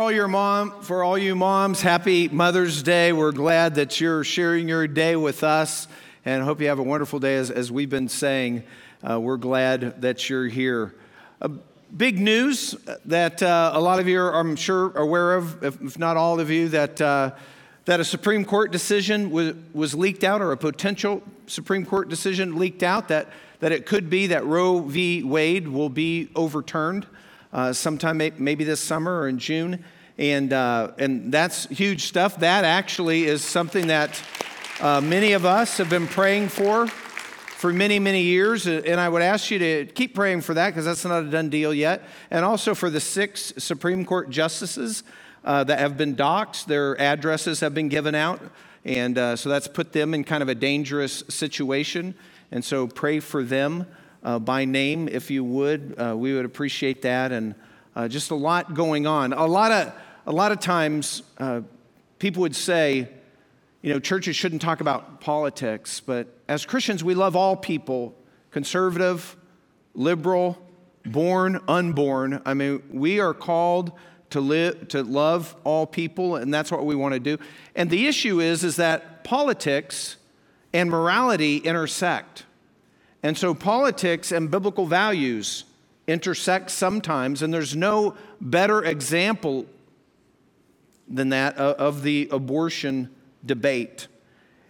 all your mom for all you moms happy mother's day. We're glad that you're sharing your day with us and hope you have a wonderful day. As, as we've been saying uh, we're glad that you're here. Uh, big news that uh, a lot of you are i'm sure aware of if, if not all of you that uh, that a supreme court decision was, was leaked out or a potential supreme court decision leaked out that that it could be that roe v. Wade will be overturned uh, sometime maybe this summer or in June. And, uh, and that's huge stuff. That actually is something that uh, many of us have been praying for for many, many years. And I would ask you to keep praying for that because that's not a done deal yet. And also for the six Supreme Court justices uh, that have been doxxed, their addresses have been given out. And uh, so that's put them in kind of a dangerous situation. And so pray for them uh, by name, if you would. Uh, we would appreciate that. And uh, just a lot going on. A lot of, a lot of times, uh, people would say, you know, churches shouldn't talk about politics, but as Christians, we love all people conservative, liberal, born, unborn. I mean, we are called to live to love all people and that's what we want to do and the issue is is that politics and morality intersect and so politics and biblical values intersect sometimes, and there's no better example than that of the abortion debate.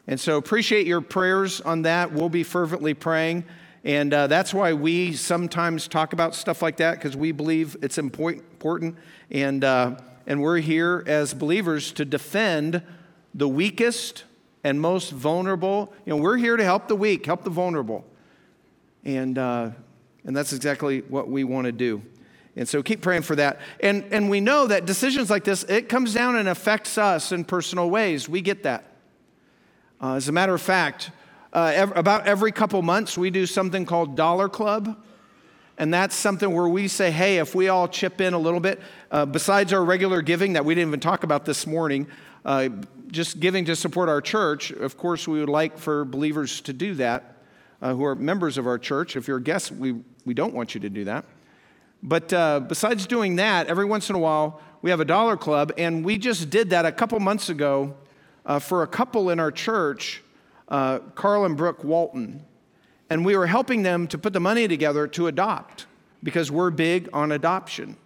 And so appreciate your prayers on that. We'll be fervently praying. And uh, that's why we sometimes talk about stuff like that because we believe it's important. And, uh, and we're here as believers to defend the weakest and most vulnerable. You know, we're here to help the weak, help the vulnerable. And, uh, and that's exactly what we want to do. And so keep praying for that. And, and we know that decisions like this, it comes down and affects us in personal ways. We get that. Uh, as a matter of fact, uh, ev- about every couple months, we do something called Dollar Club. And that's something where we say, hey, if we all chip in a little bit, uh, besides our regular giving that we didn't even talk about this morning, uh, just giving to support our church, of course, we would like for believers to do that uh, who are members of our church. If you're a guest, we, we don't want you to do that. But uh, besides doing that, every once in a while, we have a dollar club, and we just did that a couple months ago uh, for a couple in our church, uh, Carl and Brooke Walton. And we were helping them to put the money together to adopt because we're big on adoption.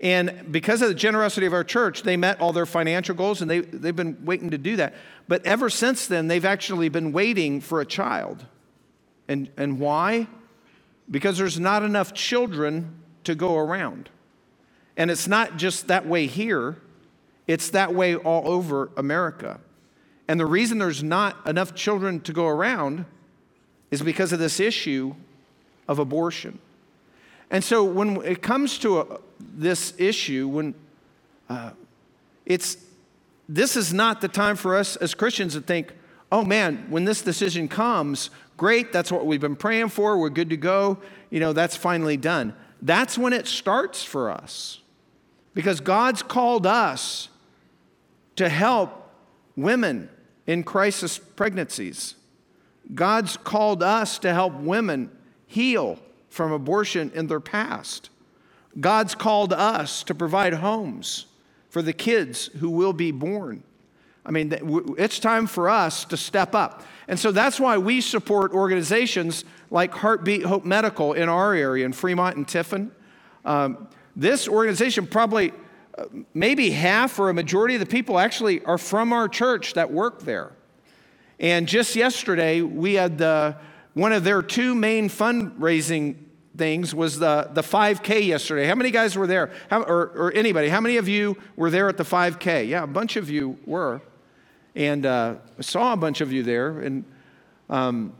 And because of the generosity of our church, they met all their financial goals and they, they've been waiting to do that. But ever since then, they've actually been waiting for a child. And, and why? Because there's not enough children to go around. And it's not just that way here, it's that way all over America. And the reason there's not enough children to go around is because of this issue of abortion. And so when it comes to a, this issue, when uh, it's this is not the time for us as Christians to think, oh man, when this decision comes, Great, that's what we've been praying for. We're good to go. You know, that's finally done. That's when it starts for us. Because God's called us to help women in crisis pregnancies. God's called us to help women heal from abortion in their past. God's called us to provide homes for the kids who will be born. I mean, it's time for us to step up. And so that's why we support organizations like Heartbeat Hope Medical in our area, in Fremont and Tiffin. Um, this organization probably, uh, maybe half or a majority of the people actually are from our church that work there. And just yesterday, we had the, one of their two main fundraising things was the, the 5K yesterday. How many guys were there? How, or, or anybody? How many of you were there at the 5K? Yeah, a bunch of you were and uh, saw a bunch of you there. And um,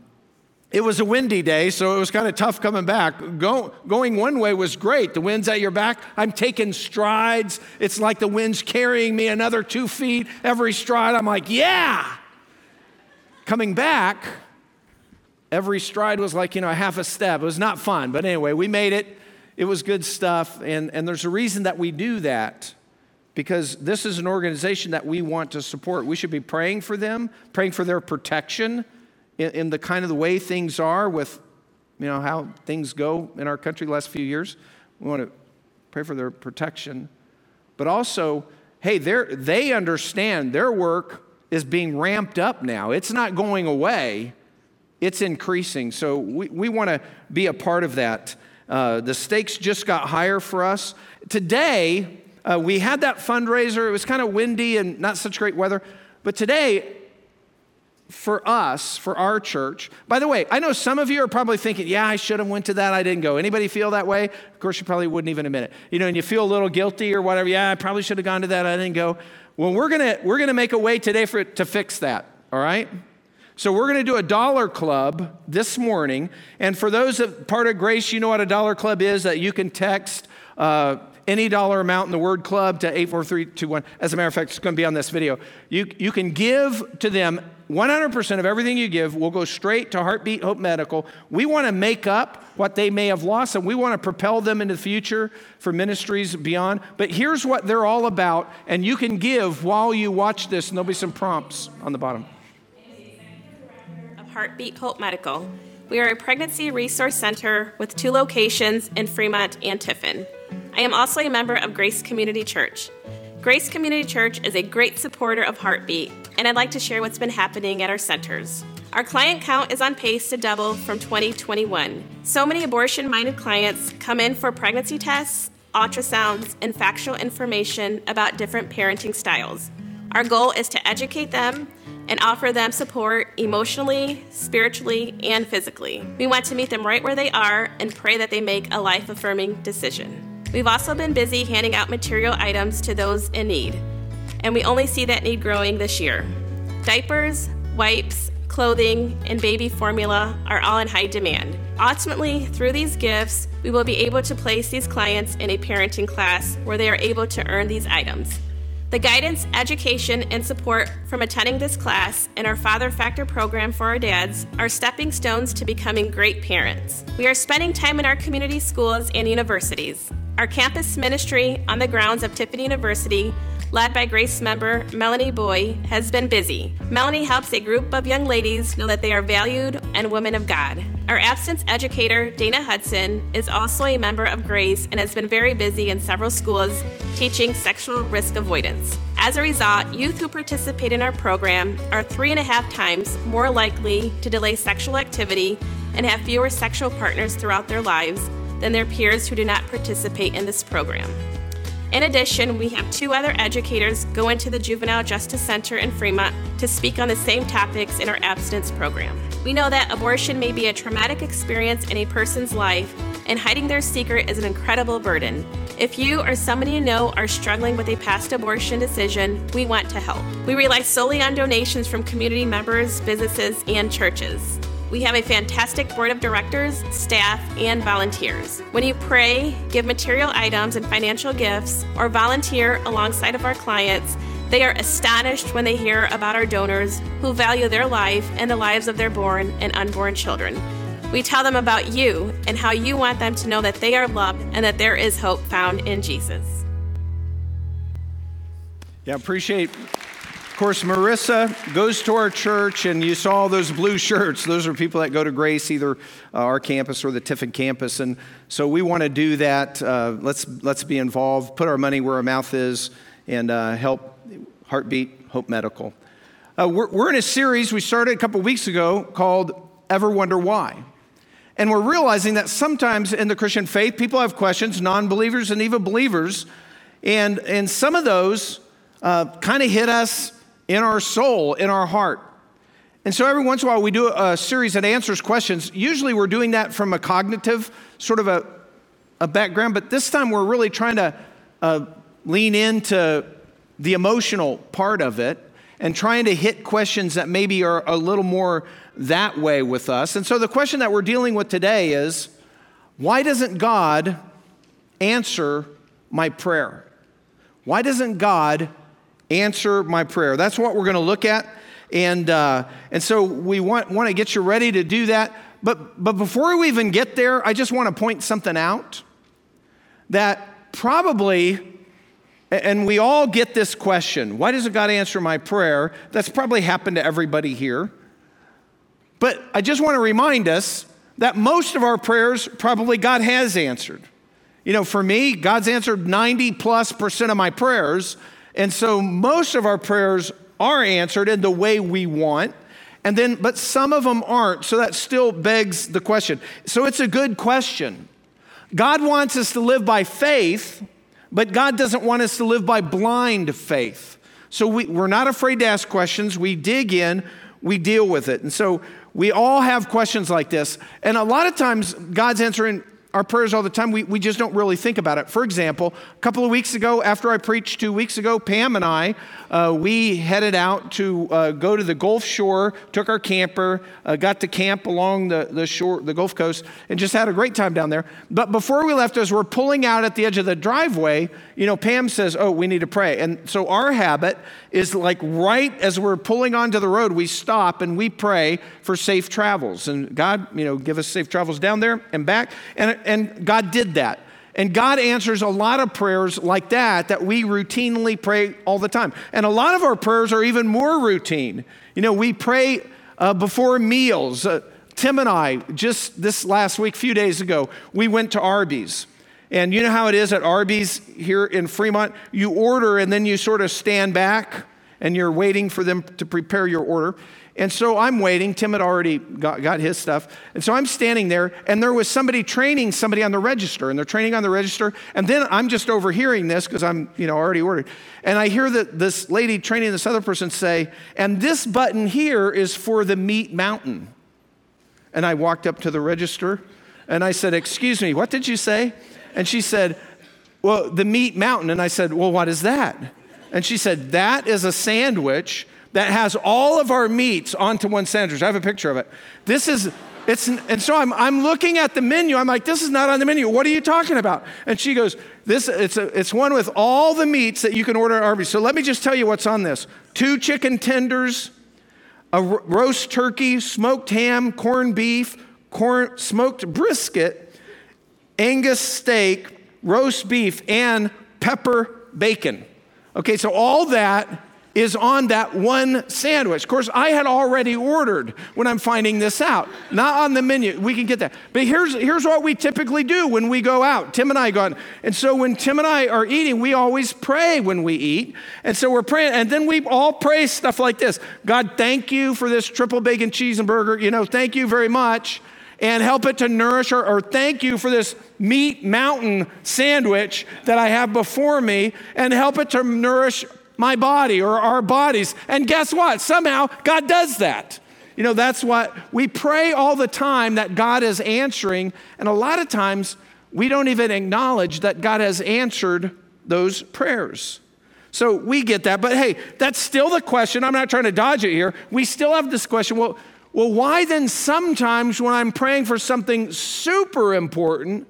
it was a windy day, so it was kind of tough coming back. Go, going one way was great. The wind's at your back. I'm taking strides. It's like the wind's carrying me another two feet every stride. I'm like, yeah. Coming back, every stride was like, you know, half a step. It was not fun, but anyway, we made it. It was good stuff. And, and there's a reason that we do that because this is an organization that we want to support. We should be praying for them, praying for their protection in, in, the kind of the way things are with, you know, how things go in our country the last few years. We want to pray for their protection. but also, hey, they understand their work is being ramped up now. It's not going away, it's increasing. So we, we want to be a part of that. Uh, the stakes just got higher for us. Today, uh, we had that fundraiser. It was kind of windy and not such great weather. But today, for us, for our church. By the way, I know some of you are probably thinking, "Yeah, I should have went to that. I didn't go." Anybody feel that way? Of course, you probably wouldn't even admit it. You know, and you feel a little guilty or whatever. Yeah, I probably should have gone to that. I didn't go. Well, we're gonna we're gonna make a way today for to fix that. All right. So we're going to do a dollar club this morning, and for those that part of Grace, you know what a dollar club is. That you can text. Uh, any dollar amount in the word club to 84321. As a matter of fact, it's going to be on this video. You, you can give to them 100% of everything you give will go straight to Heartbeat Hope Medical. We want to make up what they may have lost and we want to propel them into the future for ministries beyond. But here's what they're all about, and you can give while you watch this, and there'll be some prompts on the bottom. Of Heartbeat Hope Medical. We are a pregnancy resource center with two locations in Fremont and Tiffin. I am also a member of Grace Community Church. Grace Community Church is a great supporter of Heartbeat, and I'd like to share what's been happening at our centers. Our client count is on pace to double from 2021. So many abortion minded clients come in for pregnancy tests, ultrasounds, and factual information about different parenting styles. Our goal is to educate them and offer them support emotionally, spiritually, and physically. We want to meet them right where they are and pray that they make a life affirming decision. We've also been busy handing out material items to those in need, and we only see that need growing this year. Diapers, wipes, clothing, and baby formula are all in high demand. Ultimately, through these gifts, we will be able to place these clients in a parenting class where they are able to earn these items. The guidance, education, and support from attending this class and our Father Factor program for our dads are stepping stones to becoming great parents. We are spending time in our community schools and universities. Our campus ministry on the grounds of Tiffin University, led by Grace member Melanie Boy, has been busy. Melanie helps a group of young ladies know that they are valued and women of God. Our abstinence educator, Dana Hudson, is also a member of Grace and has been very busy in several schools teaching sexual risk avoidance. As a result, youth who participate in our program are three and a half times more likely to delay sexual activity and have fewer sexual partners throughout their lives than their peers who do not participate in this program. In addition, we have two other educators go into the Juvenile Justice Center in Fremont to speak on the same topics in our abstinence program. We know that abortion may be a traumatic experience in a person's life, and hiding their secret is an incredible burden. If you or somebody you know are struggling with a past abortion decision, we want to help. We rely solely on donations from community members, businesses, and churches. We have a fantastic board of directors, staff, and volunteers. When you pray, give material items and financial gifts, or volunteer alongside of our clients, they are astonished when they hear about our donors who value their life and the lives of their born and unborn children. We tell them about you and how you want them to know that they are loved and that there is hope found in Jesus. Yeah, appreciate of course, Marissa goes to our church, and you saw those blue shirts. Those are people that go to Grace, either uh, our campus or the Tiffin campus. And so we want to do that. Uh, let's, let's be involved, put our money where our mouth is, and uh, help Heartbeat Hope Medical. Uh, we're, we're in a series we started a couple weeks ago called Ever Wonder Why? And we're realizing that sometimes in the Christian faith, people have questions, non believers and even believers. And, and some of those uh, kind of hit us in our soul, in our heart. And so every once in a while we do a series that answers questions. Usually we're doing that from a cognitive sort of a, a background, but this time we're really trying to uh, lean into the emotional part of it and trying to hit questions that maybe are a little more that way with us. And so the question that we're dealing with today is why doesn't God answer my prayer? Why doesn't God answer my prayer. That's what we're going to look at. And, uh, and so we want, want to get you ready to do that. But, but before we even get there, I just want to point something out that probably, and we all get this question why doesn't God answer my prayer? That's probably happened to everybody here. But I just want to remind us that most of our prayers probably God has answered. You know, for me, God's answered 90 plus percent of my prayers. And so most of our prayers are answered in the way we want. And then, but some of them aren't. So that still begs the question. So it's a good question. God wants us to live by faith, but God doesn't want us to live by blind faith. So we, we're not afraid to ask questions. We dig in, we deal with it. And so we all have questions like this. And a lot of times, God's answering our prayers all the time, we, we just don't really think about it. For example, a couple of weeks ago, after I preached two weeks ago, Pam and I, uh, we headed out to uh, go to the Gulf Shore, took our camper, uh, got to camp along the, the shore, the Gulf Coast, and just had a great time down there. But before we left, as we're pulling out at the edge of the driveway, you know, Pam says, Oh, we need to pray. And so our habit is like right as we're pulling onto the road, we stop and we pray for safe travels. And God, you know, give us safe travels down there and back. And, and God did that. And God answers a lot of prayers like that that we routinely pray all the time. And a lot of our prayers are even more routine. You know, we pray uh, before meals. Uh, Tim and I, just this last week, a few days ago, we went to Arby's. And you know how it is at Arby's here in Fremont? You order and then you sort of stand back and you're waiting for them to prepare your order. And so I'm waiting. Tim had already got, got, his stuff. And so I'm standing there, and there was somebody training somebody on the register, and they're training on the register. And then I'm just overhearing this because I'm, you know, already ordered. And I hear that this lady training this other person say, and this button here is for the meat mountain. And I walked up to the register and I said, Excuse me, what did you say? And she said, Well, the meat mountain. And I said, Well, what is that? And she said, That is a sandwich that has all of our meats onto one sandwich. I have a picture of it. This is, it's, and so I'm, I'm looking at the menu. I'm like, this is not on the menu. What are you talking about? And she goes, this, it's, a, it's one with all the meats that you can order at Arby's. So let me just tell you what's on this two chicken tenders, a roast turkey, smoked ham, corned beef, corn, smoked brisket, Angus steak, roast beef, and pepper bacon. Okay, so all that is on that one sandwich. Of course, I had already ordered when I'm finding this out. Not on the menu. We can get that. But here's, here's what we typically do when we go out. Tim and I go out. And so when Tim and I are eating, we always pray when we eat. And so we're praying. And then we all pray stuff like this God, thank you for this triple bacon cheese and burger. You know, thank you very much and help it to nourish or, or, thank you for this meat mountain sandwich that I have before me and help it to nourish my body or our bodies. And guess what? Somehow God does that. You know, that's what we pray all the time that God is answering. And a lot of times we don't even acknowledge that God has answered those prayers. So we get that. But hey, that's still the question. I'm not trying to dodge it here. We still have this question well, well, why then sometimes when I'm praying for something super important,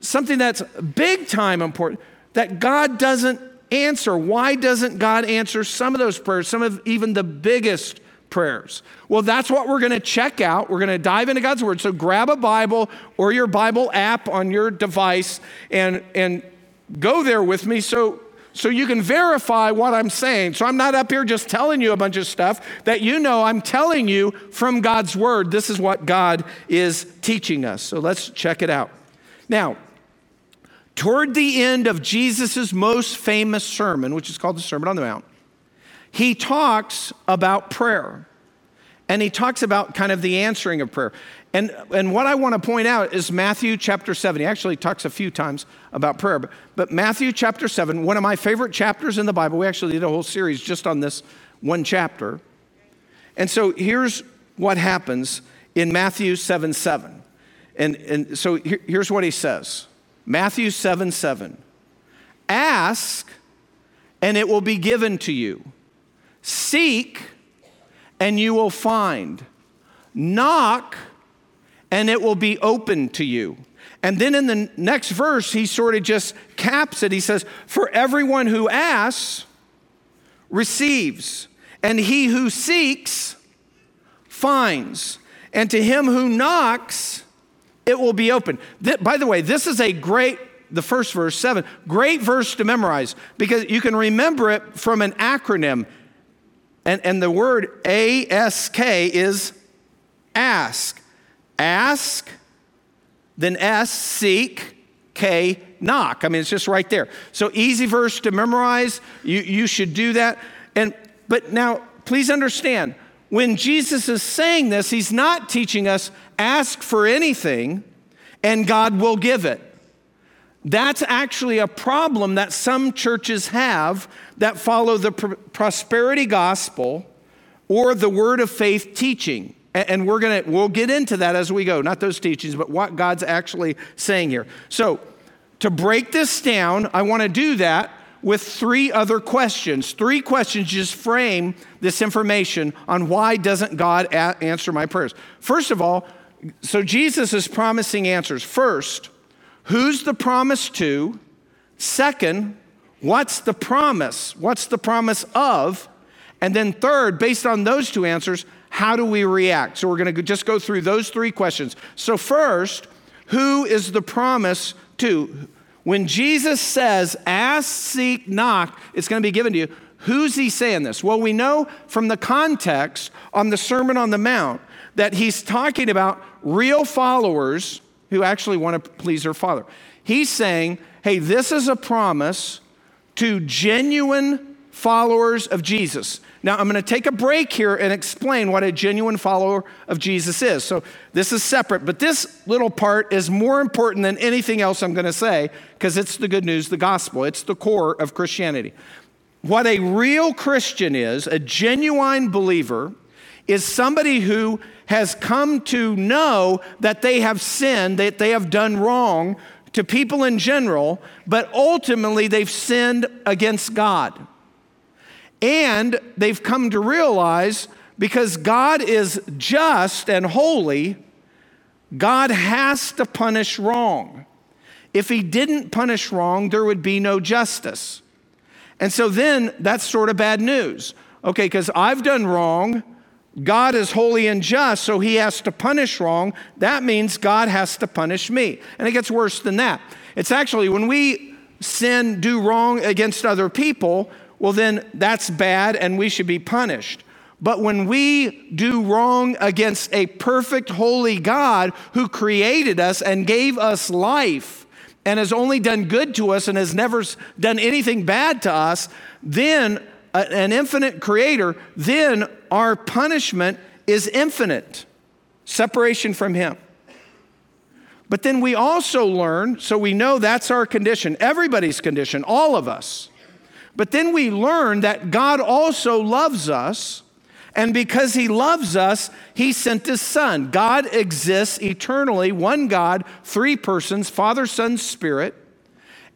something that's big time important, that God doesn't answer? Why doesn't God answer some of those prayers, some of even the biggest prayers? Well, that's what we're going to check out. We're going to dive into God's Word. So grab a Bible or your Bible app on your device and, and go there with me. So so you can verify what I'm saying. So I'm not up here just telling you a bunch of stuff that you know I'm telling you from God's word. This is what God is teaching us. So let's check it out. Now, toward the end of Jesus' most famous sermon, which is called the Sermon on the Mount, he talks about prayer. And he talks about kind of the answering of prayer. And, and what I want to point out is Matthew chapter 7. He actually talks a few times about prayer. But, but Matthew chapter 7, one of my favorite chapters in the Bible, we actually did a whole series just on this one chapter. And so here's what happens in Matthew 7 7. And, and so here, here's what he says Matthew 7 7. Ask, and it will be given to you. Seek, and you will find. Knock, and it will be open to you. And then in the next verse, he sort of just caps it. He says, For everyone who asks receives, and he who seeks finds, and to him who knocks, it will be open. By the way, this is a great, the first verse, seven, great verse to memorize because you can remember it from an acronym. And, and the word ASK is ask. Ask, then S, seek, K, knock. I mean, it's just right there. So easy verse to memorize. You, you should do that. And but now please understand, when Jesus is saying this, he's not teaching us ask for anything and God will give it. That's actually a problem that some churches have that follow the pr- prosperity gospel or the word of faith teaching. And we're to we'll get into that as we go, not those teachings, but what God's actually saying here. So, to break this down, I want to do that with three other questions. Three questions just frame this information on why doesn't God a- answer my prayers. First of all, so Jesus is promising answers. First, who's the promise to? Second, what's the promise? What's the promise of? And then third, based on those two answers, how do we react? So we're going to just go through those three questions. So first, who is the promise to? When Jesus says, ask, seek, knock, it's going to be given to you, who's he saying this? Well, we know from the context on the Sermon on the Mount that he's talking about real followers who actually want to please their Father. He's saying, hey, this is a promise to genuine followers of Jesus. Now, I'm going to take a break here and explain what a genuine follower of Jesus is. So, this is separate, but this little part is more important than anything else I'm going to say because it's the good news, the gospel. It's the core of Christianity. What a real Christian is, a genuine believer, is somebody who has come to know that they have sinned, that they have done wrong to people in general, but ultimately they've sinned against God. And they've come to realize because God is just and holy, God has to punish wrong. If he didn't punish wrong, there would be no justice. And so then that's sort of bad news. Okay, because I've done wrong, God is holy and just, so he has to punish wrong. That means God has to punish me. And it gets worse than that. It's actually when we sin, do wrong against other people, well, then that's bad and we should be punished. But when we do wrong against a perfect, holy God who created us and gave us life and has only done good to us and has never done anything bad to us, then uh, an infinite creator, then our punishment is infinite separation from Him. But then we also learn, so we know that's our condition, everybody's condition, all of us. But then we learn that God also loves us, and because He loves us, He sent His Son. God exists eternally, one God, three persons Father, Son, Spirit.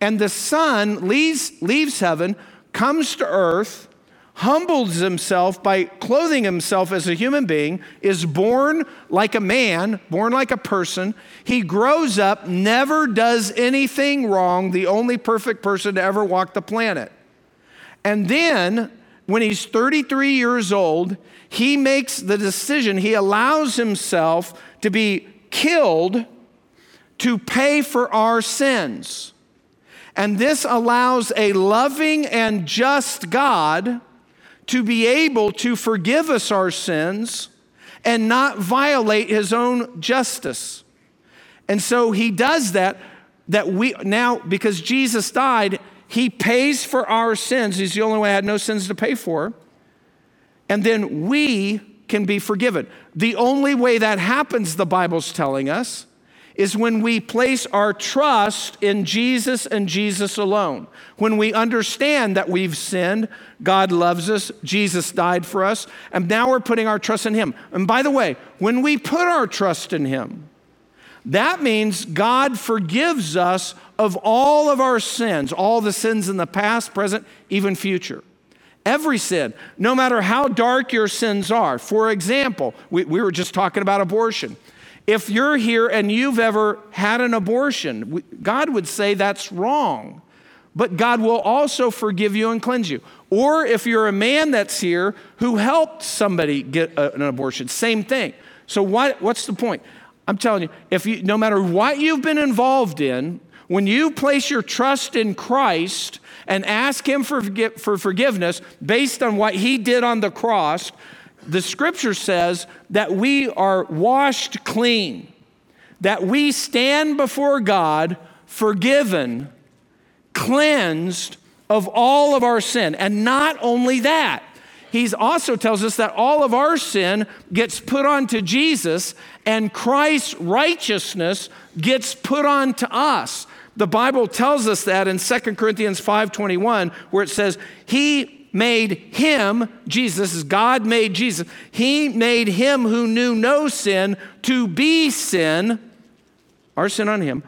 And the Son leaves, leaves heaven, comes to earth, humbles himself by clothing himself as a human being, is born like a man, born like a person. He grows up, never does anything wrong, the only perfect person to ever walk the planet. And then, when he's 33 years old, he makes the decision, he allows himself to be killed to pay for our sins. And this allows a loving and just God to be able to forgive us our sins and not violate his own justice. And so he does that that we now because Jesus died, he pays for our sins. He's the only one who had no sins to pay for. And then we can be forgiven. The only way that happens, the Bible's telling us, is when we place our trust in Jesus and Jesus alone. When we understand that we've sinned, God loves us, Jesus died for us, and now we're putting our trust in Him. And by the way, when we put our trust in Him, that means God forgives us of all of our sins, all the sins in the past, present, even future. Every sin, no matter how dark your sins are. For example, we, we were just talking about abortion. If you're here and you've ever had an abortion, God would say that's wrong. But God will also forgive you and cleanse you. Or if you're a man that's here who helped somebody get a, an abortion, same thing. So what, what's the point? I'm telling you, if you, no matter what you've been involved in, when you place your trust in Christ and ask Him for, for forgiveness based on what He did on the cross, the scripture says that we are washed clean, that we stand before God forgiven cleansed of all of our sin. And not only that, he also tells us that all of our sin gets put onto Jesus and Christ's righteousness gets put onto us. The Bible tells us that in 2 Corinthians 5:21 where it says he made him Jesus is God made Jesus. He made him who knew no sin to be sin our sin on him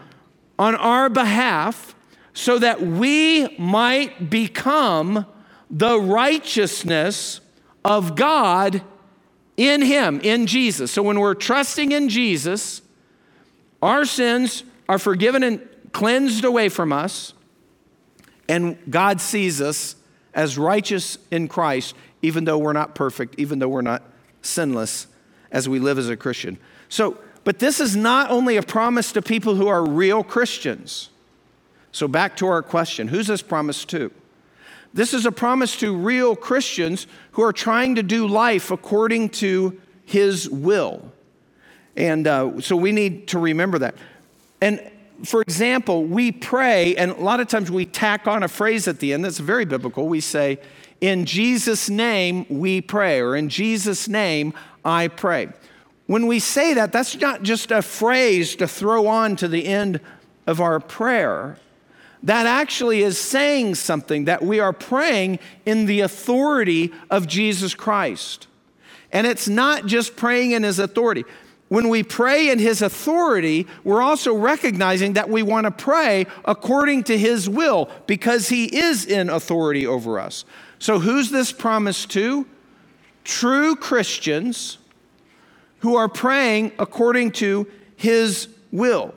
on our behalf so that we might become the righteousness of God in Him, in Jesus. So when we're trusting in Jesus, our sins are forgiven and cleansed away from us, and God sees us as righteous in Christ, even though we're not perfect, even though we're not sinless as we live as a Christian. So, but this is not only a promise to people who are real Christians. So, back to our question who's this promise to? This is a promise to real Christians who are trying to do life according to His will. And uh, so we need to remember that. And for example, we pray, and a lot of times we tack on a phrase at the end that's very biblical. We say, In Jesus' name we pray, or In Jesus' name I pray. When we say that, that's not just a phrase to throw on to the end of our prayer that actually is saying something that we are praying in the authority of Jesus Christ. And it's not just praying in his authority. When we pray in his authority, we're also recognizing that we want to pray according to his will because he is in authority over us. So, who's this promise to? True Christians who are praying according to his will.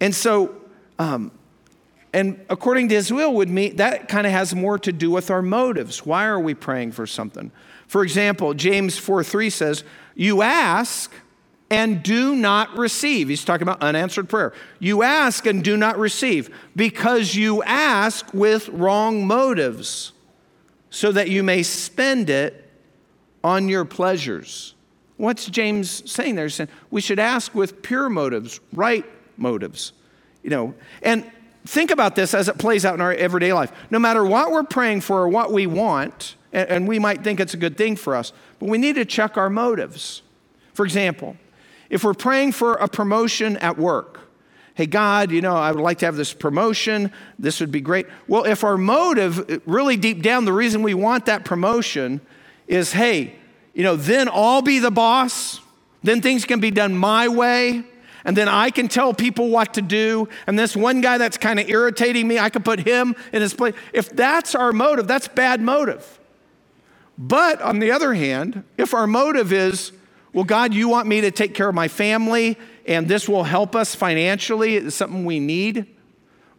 And so, um, and according to his will would mean that kind of has more to do with our motives. Why are we praying for something? For example, James 4 3 says, You ask and do not receive. He's talking about unanswered prayer. You ask and do not receive because you ask with wrong motives, so that you may spend it on your pleasures. What's James saying there? He's saying we should ask with pure motives, right motives. You know, and think about this as it plays out in our everyday life. No matter what we're praying for or what we want, and we might think it's a good thing for us, but we need to check our motives. For example, if we're praying for a promotion at work, hey, God, you know, I would like to have this promotion, this would be great. Well, if our motive, really deep down, the reason we want that promotion is, hey, you know, then I'll be the boss, then things can be done my way and then I can tell people what to do. And this one guy that's kind of irritating me, I can put him in his place. If that's our motive, that's bad motive. But on the other hand, if our motive is, well, God, you want me to take care of my family and this will help us financially, it's something we need,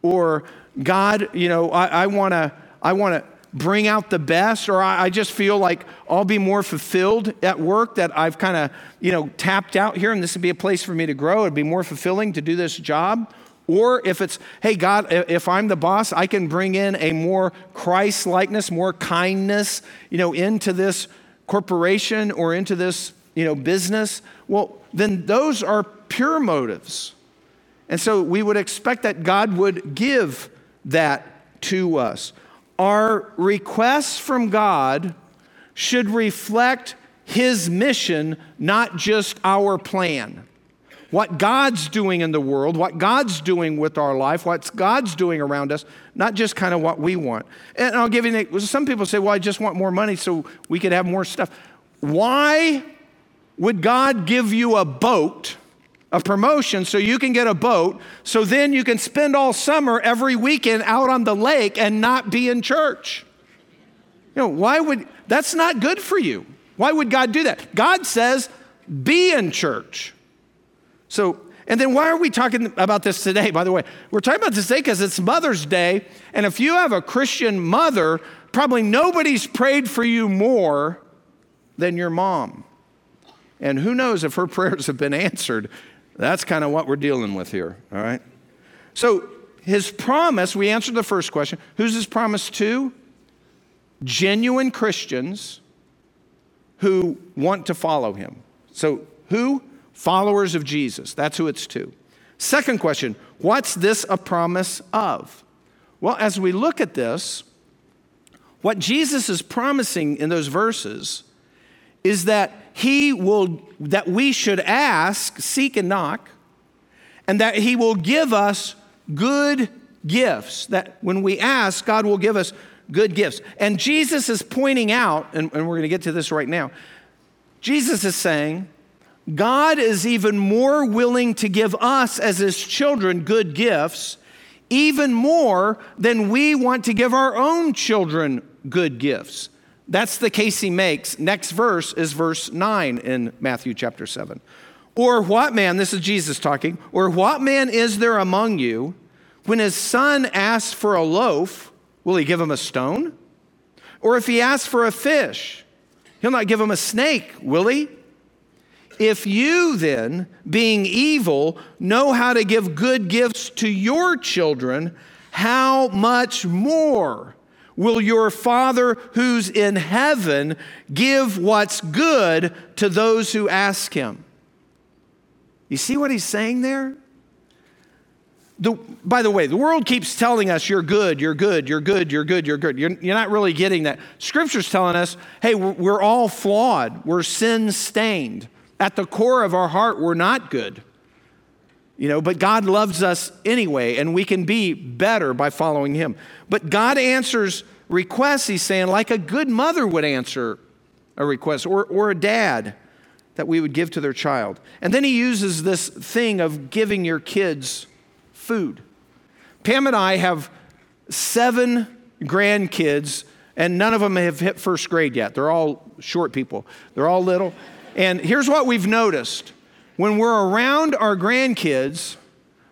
or God, you know, I, want to, I want to bring out the best, or I, I just feel like I'll be more fulfilled at work that I've kind of, you know, tapped out here and this would be a place for me to grow. It'd be more fulfilling to do this job. Or if it's, hey, God, if I'm the boss, I can bring in a more Christ likeness, more kindness, you know, into this corporation or into this, you know, business. Well, then those are pure motives. And so we would expect that God would give that to us our requests from God should reflect His mission, not just our plan. What God's doing in the world, what God's doing with our life, what God's doing around us, not just kind of what we want. And I'll give you an, some people say, well, I just want more money so we could have more stuff. Why would God give you a boat a promotion so you can get a boat, so then you can spend all summer every weekend out on the lake and not be in church. You know, why would that's not good for you? Why would God do that? God says, be in church. So, and then why are we talking about this today, by the way? We're talking about this today because it's Mother's Day, and if you have a Christian mother, probably nobody's prayed for you more than your mom. And who knows if her prayers have been answered that's kind of what we're dealing with here, all right? So, his promise, we answered the first question. Who's his promise to? Genuine Christians who want to follow him. So, who? Followers of Jesus. That's who it's to. Second question What's this a promise of? Well, as we look at this, what Jesus is promising in those verses is that he will that we should ask, seek and knock, and that he will give us good gifts. That when we ask, God will give us good gifts. And Jesus is pointing out, and, and we're going to get to this right now. Jesus is saying, God is even more willing to give us as his children good gifts, even more than we want to give our own children good gifts. That's the case he makes. Next verse is verse 9 in Matthew chapter 7. Or what man, this is Jesus talking, or what man is there among you when his son asks for a loaf, will he give him a stone? Or if he asks for a fish, he'll not give him a snake, will he? If you then, being evil, know how to give good gifts to your children, how much more? Will your Father who's in heaven give what's good to those who ask him? You see what he's saying there? The, by the way, the world keeps telling us you're good, you're good, you're good, you're good, you're good. You're, you're not really getting that. Scripture's telling us, hey, we're, we're all flawed, we're sin stained. At the core of our heart, we're not good. You know, but God loves us anyway, and we can be better by following Him. But God answers requests, He's saying, like a good mother would answer a request, or, or a dad that we would give to their child. And then He uses this thing of giving your kids food. Pam and I have seven grandkids, and none of them have hit first grade yet. They're all short people, they're all little. And here's what we've noticed when we're around our grandkids,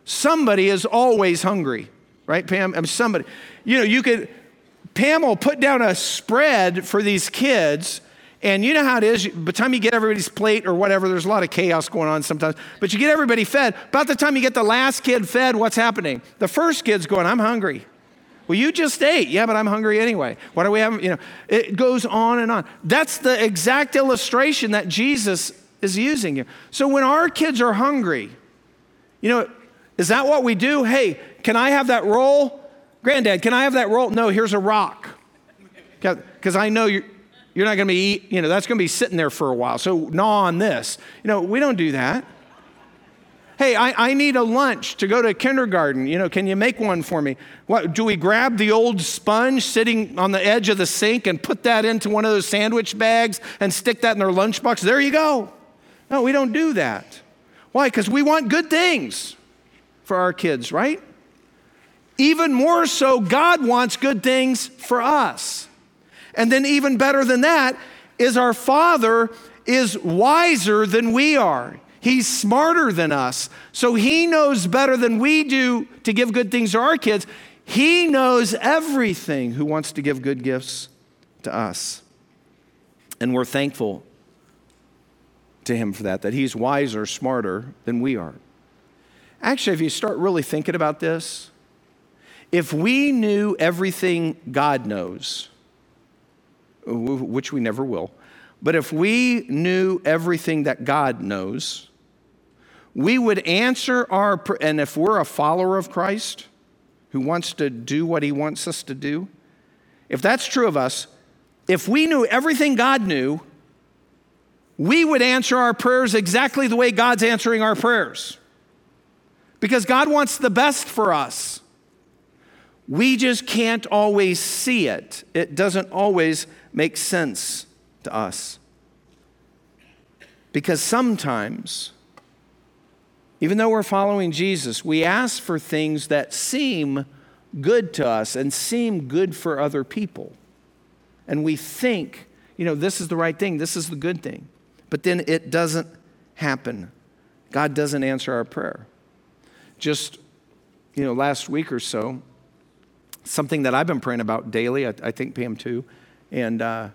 somebody is always hungry, right, Pam? I mean, somebody. You know, you could, Pam will put down a spread for these kids. And you know how it is. By the time you get everybody's plate or whatever, there's a lot of chaos going on sometimes. But you get everybody fed. About the time you get the last kid fed, what's happening? The first kid's going, I'm hungry. Well, you just ate. Yeah, but I'm hungry anyway. What do we have? You know, it goes on and on. That's the exact illustration that Jesus is using you. So when our kids are hungry, you know, is that what we do? Hey, can I have that roll? Granddad, can I have that roll? No, here's a rock. Because I know you're, you're not going to be, eat, you know, that's going to be sitting there for a while. So gnaw on this. You know, we don't do that. Hey, I, I need a lunch to go to kindergarten. You know, can you make one for me? What, do we grab the old sponge sitting on the edge of the sink and put that into one of those sandwich bags and stick that in their lunchbox? There you go. No, we don't do that. Why? Because we want good things for our kids, right? Even more so, God wants good things for us. And then, even better than that, is our Father is wiser than we are. He's smarter than us. So he knows better than we do to give good things to our kids. He knows everything who wants to give good gifts to us. And we're thankful to him for that, that he's wiser, smarter than we are. Actually, if you start really thinking about this, if we knew everything God knows, which we never will, but if we knew everything that God knows, we would answer our, and if we're a follower of Christ who wants to do what he wants us to do, if that's true of us, if we knew everything God knew, we would answer our prayers exactly the way God's answering our prayers. Because God wants the best for us. We just can't always see it, it doesn't always make sense to us. Because sometimes, even though we're following Jesus, we ask for things that seem good to us and seem good for other people. And we think, you know, this is the right thing, this is the good thing but then it doesn't happen. God doesn't answer our prayer. Just, you know, last week or so, something that I've been praying about daily, I, I think Pam too, and, uh,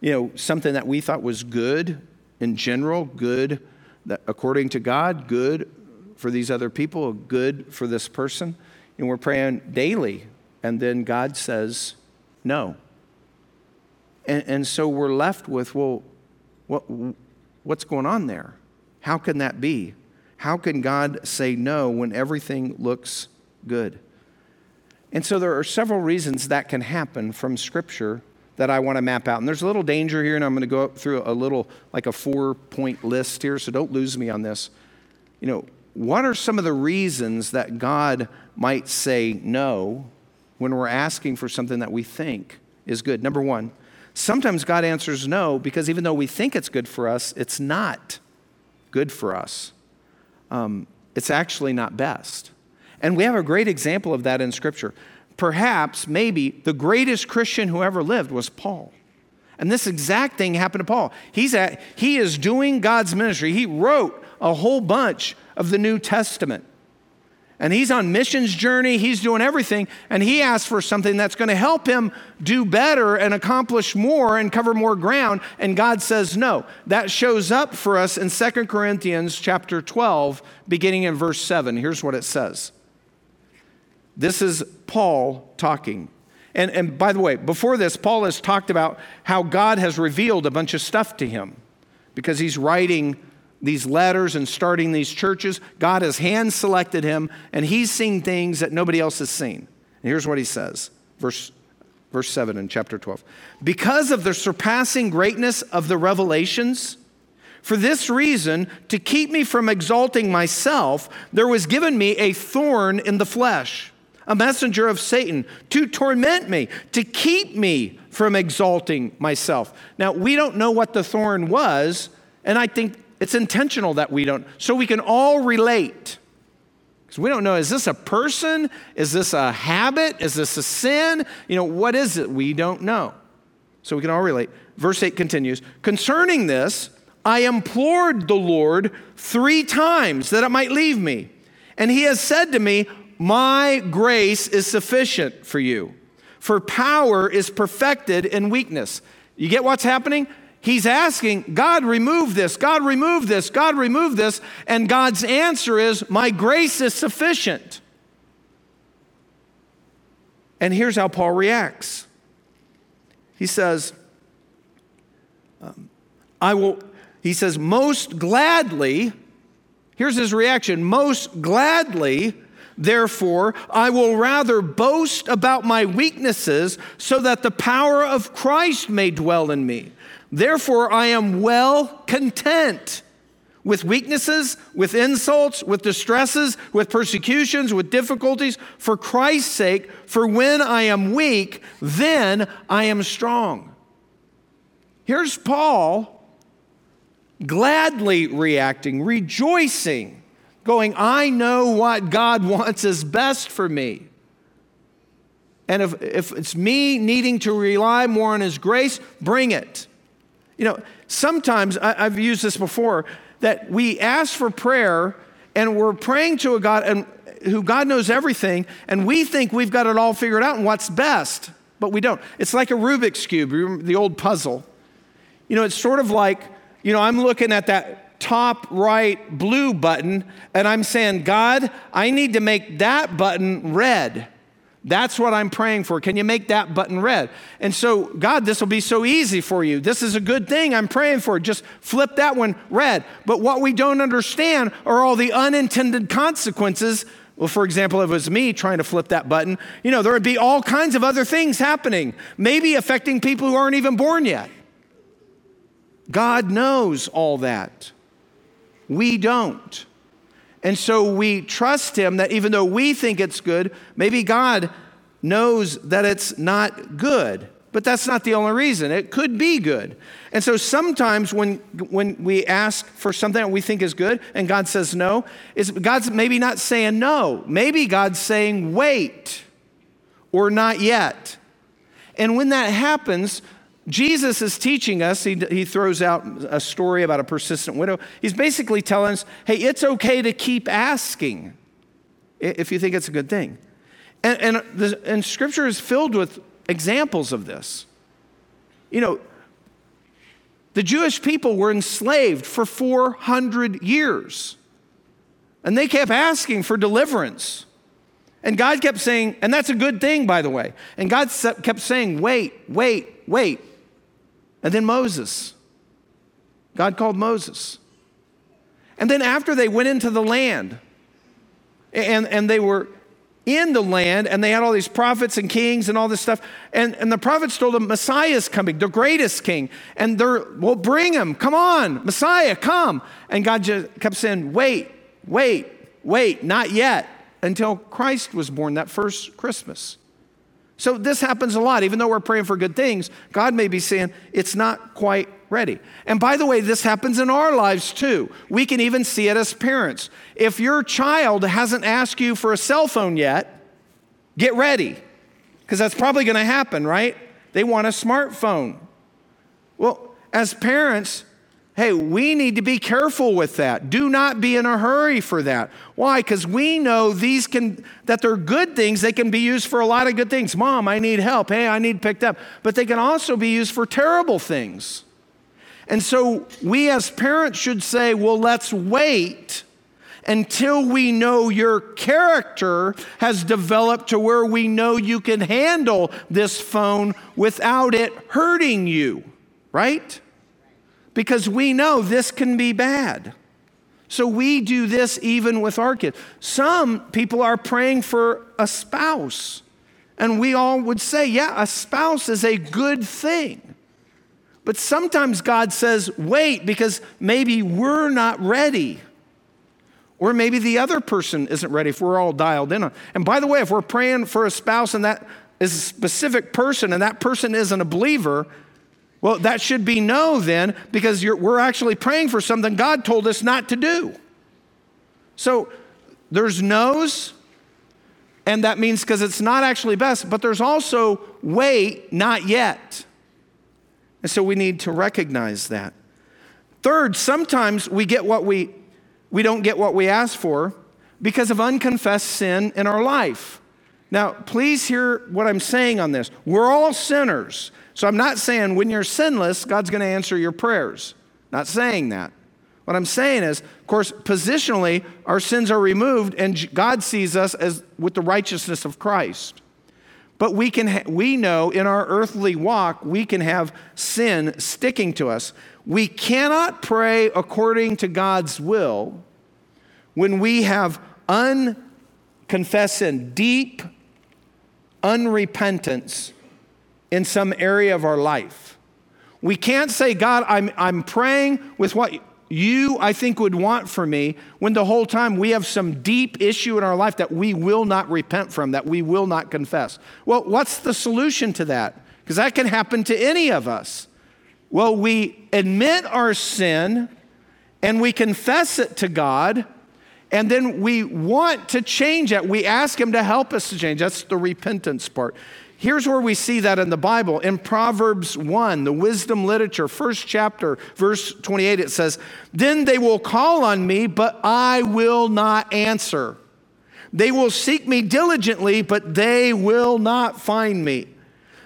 you know, something that we thought was good in general, good that according to God, good for these other people, good for this person. And we're praying daily, and then God says no. And, and so we're left with, well, what, what's going on there? How can that be? How can God say no when everything looks good? And so there are several reasons that can happen from Scripture that I want to map out. And there's a little danger here, and I'm going to go through a little, like a four point list here, so don't lose me on this. You know, what are some of the reasons that God might say no when we're asking for something that we think is good? Number one, sometimes God answers no because even though we think it's good for us, it's not good for us. Um, it's actually not best. And we have a great example of that in Scripture. Perhaps, maybe, the greatest Christian who ever lived was Paul. And this exact thing happened to Paul. He's at, he is doing God's ministry. He wrote a whole bunch of the New Testament. And he's on missions journey, he's doing everything, and he asks for something that's going to help him do better and accomplish more and cover more ground, and God says no. That shows up for us in 2 Corinthians chapter 12, beginning in verse 7. Here's what it says. This is Paul talking. And, and by the way, before this, Paul has talked about how God has revealed a bunch of stuff to him because he's writing these letters and starting these churches. God has hand selected him, and he's seeing things that nobody else has seen. And here's what he says, verse, verse 7 in chapter 12. Because of the surpassing greatness of the revelations, for this reason, to keep me from exalting myself, there was given me a thorn in the flesh a messenger of Satan to torment me, to keep me from exalting myself. Now, we don't know what the thorn was, and I think it's intentional that we don't, so we can all relate. Because we don't know is this a person? Is this a habit? Is this a sin? You know, what is it? We don't know. So we can all relate. Verse 8 continues Concerning this, I implored the Lord three times that it might leave me. And he has said to me, my grace is sufficient for you, for power is perfected in weakness. You get what's happening? He's asking, God, remove this, God, remove this, God, remove this. And God's answer is, My grace is sufficient. And here's how Paul reacts He says, um, I will, he says, most gladly, here's his reaction, most gladly Therefore, I will rather boast about my weaknesses so that the power of Christ may dwell in me. Therefore, I am well content with weaknesses, with insults, with distresses, with persecutions, with difficulties, for Christ's sake. For when I am weak, then I am strong. Here's Paul gladly reacting, rejoicing going, I know what God wants is best for me. And if, if it's me needing to rely more on His grace, bring it. You know, sometimes I, I've used this before that we ask for prayer and we're praying to a God and who God knows everything, and we think we've got it all figured out and what's best, but we don't. It's like a Rubik's Cube, the old puzzle. You know, it's sort of like, you know, I'm looking at that top right blue button, and I'm saying, God, I need to make that button red. That's what I'm praying for. Can you make that button red? And so, God, this will be so easy for you. This is a good thing I'm praying for. Just flip that one red. But what we don't understand are all the unintended consequences. Well, for example, if it was me trying to flip that button, you know, there would be all kinds of other things happening, maybe affecting people who aren't even born yet. God knows all that. We don't. And so we trust Him that even though we think it's good, maybe God knows that it's not good. But that's not the only reason. It could be good. And so sometimes when, when we ask for something that we think is good and God says no, is God's maybe not saying no. Maybe God's saying wait or not yet. And when that happens, Jesus is teaching us, he, he throws out a story about a persistent widow. He's basically telling us hey, it's okay to keep asking if you think it's a good thing. And, and, the, and scripture is filled with examples of this. You know, the Jewish people were enslaved for 400 years, and they kept asking for deliverance. And God kept saying, and that's a good thing, by the way. And God kept saying, wait, wait, wait. And then Moses. God called Moses. And then after they went into the land and, and they were in the land, and they had all these prophets and kings and all this stuff. And, and the prophets told them, Messiah is coming, the greatest king. And they're, well, bring him, come on, Messiah, come. And God just kept saying, wait, wait, wait, not yet, until Christ was born that first Christmas. So this happens a lot. Even though we're praying for good things, God may be saying, it's not quite ready. And by the way, this happens in our lives too. We can even see it as parents. If your child hasn't asked you for a cell phone yet, get ready, because that's probably going to happen, right? They want a smartphone. Well, as parents, Hey, we need to be careful with that. Do not be in a hurry for that. Why? Because we know these can, that they're good things. They can be used for a lot of good things. Mom, I need help. Hey, I need picked up. But they can also be used for terrible things. And so we as parents should say, well, let's wait until we know your character has developed to where we know you can handle this phone without it hurting you, right? Because we know this can be bad. So we do this even with our kids. Some people are praying for a spouse. And we all would say, yeah, a spouse is a good thing. But sometimes God says, wait, because maybe we're not ready. Or maybe the other person isn't ready if we're all dialed in on. And by the way, if we're praying for a spouse and that is a specific person and that person isn't a believer, well, that should be no then, because we're actually praying for something God told us not to do. So there's no's, and that means because it's not actually best, but there's also wait, not yet. And so we need to recognize that. Third, sometimes we get what we we don't get what we ask for because of unconfessed sin in our life. Now, please hear what I'm saying on this. We're all sinners. So I'm not saying when you're sinless, God's going to answer your prayers. Not saying that. What I'm saying is, of course, positionally, our sins are removed and God sees us as with the righteousness of Christ. But we, can ha- we know in our earthly walk, we can have sin sticking to us. We cannot pray according to God's will when we have unconfessed sin, deep unrepentance in some area of our life. We can't say, God, I'm, I'm praying with what you, I think, would want for me when the whole time we have some deep issue in our life that we will not repent from, that we will not confess. Well, what's the solution to that? Because that can happen to any of us. Well, we admit our sin and we confess it to God, and then we want to change it. We ask Him to help us to change. That's the repentance part. Here's where we see that in the Bible. In Proverbs 1, the wisdom literature, first chapter, verse 28, it says, Then they will call on me, but I will not answer. They will seek me diligently, but they will not find me,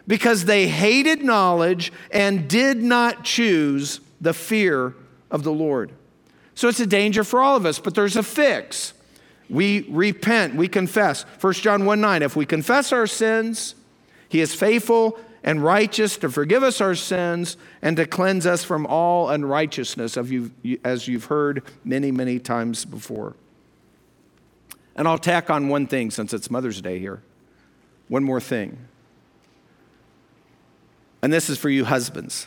because they hated knowledge and did not choose the fear of the Lord. So it's a danger for all of us, but there's a fix. We repent, we confess. 1 John 1 9, if we confess our sins, he is faithful and righteous to forgive us our sins and to cleanse us from all unrighteousness, as you've heard many, many times before. And I'll tack on one thing since it's Mother's Day here. One more thing. And this is for you husbands.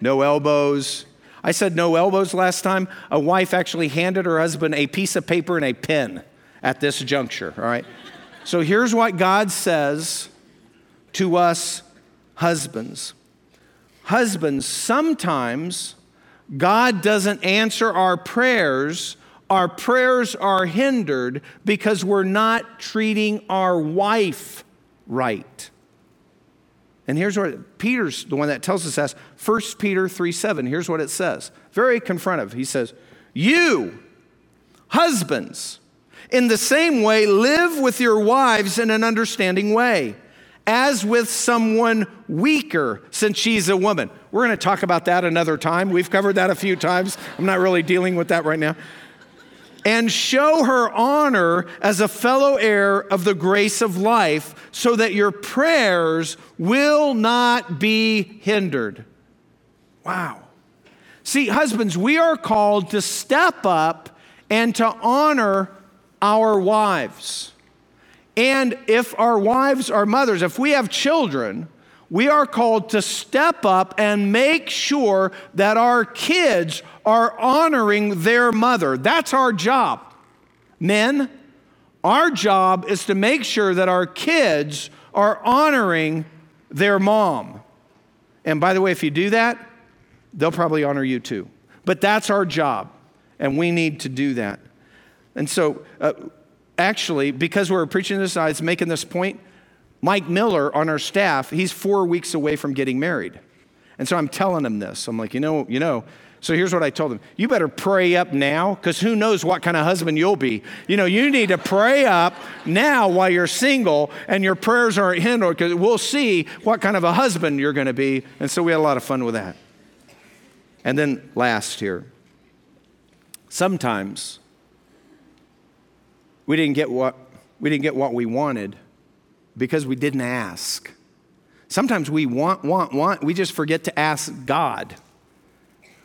No elbows. I said no elbows last time. A wife actually handed her husband a piece of paper and a pen at this juncture, all right? So here's what God says to us husbands Husbands, sometimes God doesn't answer our prayers. Our prayers are hindered because we're not treating our wife right. And here's what Peter's the one that tells us that. 1 Peter 3 7. Here's what it says. Very confrontive. He says, You, husbands, in the same way, live with your wives in an understanding way, as with someone weaker, since she's a woman. We're going to talk about that another time. We've covered that a few times. I'm not really dealing with that right now. And show her honor as a fellow heir of the grace of life, so that your prayers will not be hindered. Wow. See, husbands, we are called to step up and to honor our wives. And if our wives are mothers, if we have children, we are called to step up and make sure that our kids are honoring their mother. That's our job. Men, our job is to make sure that our kids are honoring their mom. And by the way, if you do that, they'll probably honor you too. But that's our job, and we need to do that. And so, uh, actually, because we're preaching this, I was making this point. Mike Miller on our staff, he's four weeks away from getting married. And so I'm telling him this. I'm like, you know, you know, so here's what I told him You better pray up now, because who knows what kind of husband you'll be. You know, you need to pray up now while you're single and your prayers aren't hindered, because we'll see what kind of a husband you're going to be. And so we had a lot of fun with that. And then last here, sometimes we didn't get what we didn't get what we wanted because we didn't ask. Sometimes we want, want, want, we just forget to ask God.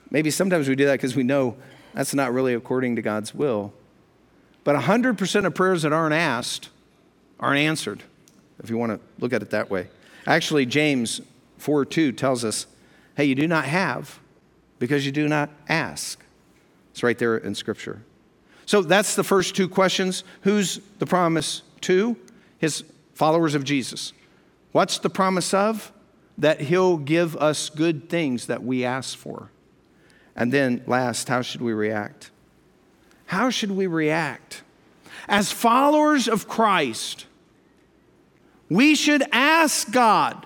Maybe sometimes we do that because we know that's not really according to God's will. But 100% of prayers that aren't asked aren't answered, if you want to look at it that way. Actually, James 4 2 tells us, hey, you do not have because you do not ask. It's right there in Scripture. So that's the first two questions. Who's the promise to? His followers of Jesus. What's the promise of? That he'll give us good things that we ask for. And then, last, how should we react? How should we react? As followers of Christ, we should ask God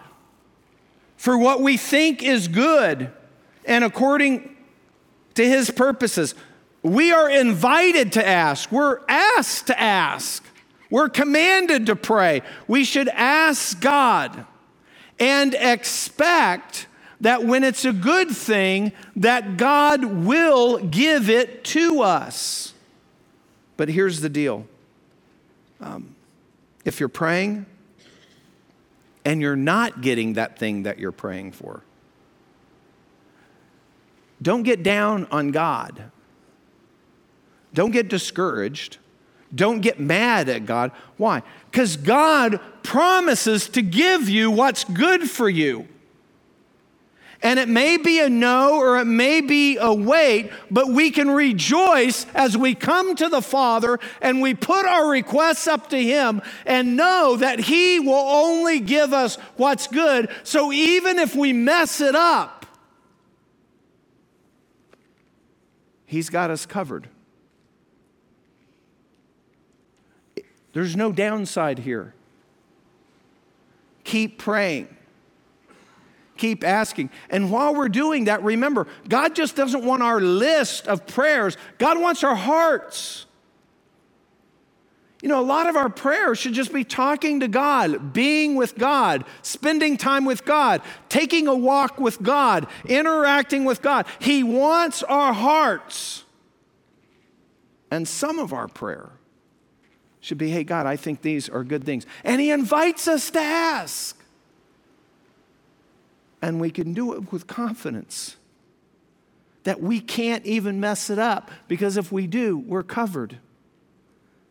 for what we think is good and according to his purposes. We are invited to ask, we're asked to ask, we're commanded to pray. We should ask God and expect that when it's a good thing, that God will give it to us. But here's the deal um, if you're praying and you're not getting that thing that you're praying for, don't get down on God. Don't get discouraged. Don't get mad at God. Why? Because God promises to give you what's good for you. And it may be a no or it may be a wait, but we can rejoice as we come to the Father and we put our requests up to Him and know that He will only give us what's good. So even if we mess it up, He's got us covered. There's no downside here. Keep praying keep asking. And while we're doing that, remember, God just doesn't want our list of prayers, God wants our hearts. You know, a lot of our prayers should just be talking to God, being with God, spending time with God, taking a walk with God, interacting with God. He wants our hearts. And some of our prayer should be, hey, God, I think these are good things. And He invites us to ask and we can do it with confidence that we can't even mess it up because if we do, we're covered.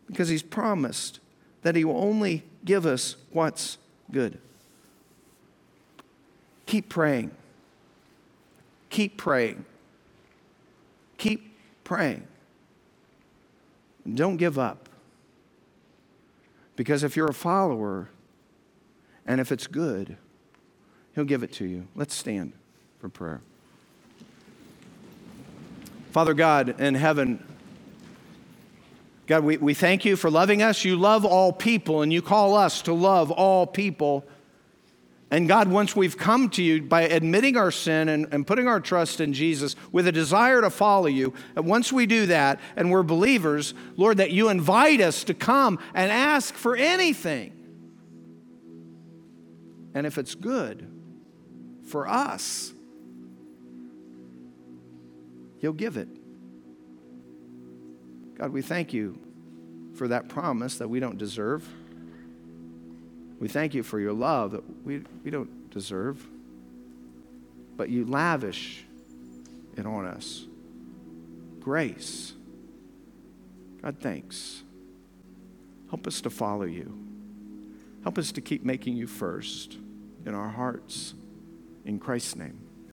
Because He's promised that He will only give us what's good. Keep praying. Keep praying. Keep praying. Don't give up. Because if you're a follower and if it's good, He'll give it to you. Let's stand for prayer. Father God in heaven, God, we, we thank you for loving us. You love all people, and you call us to love all people. And God, once we've come to you by admitting our sin and, and putting our trust in Jesus with a desire to follow you, and once we do that and we're believers, Lord, that you invite us to come and ask for anything. And if it's good, for us, He'll give it. God, we thank you for that promise that we don't deserve. We thank you for your love that we, we don't deserve, but you lavish it on us. Grace. God, thanks. Help us to follow you. Help us to keep making you first in our hearts. In Christ's name.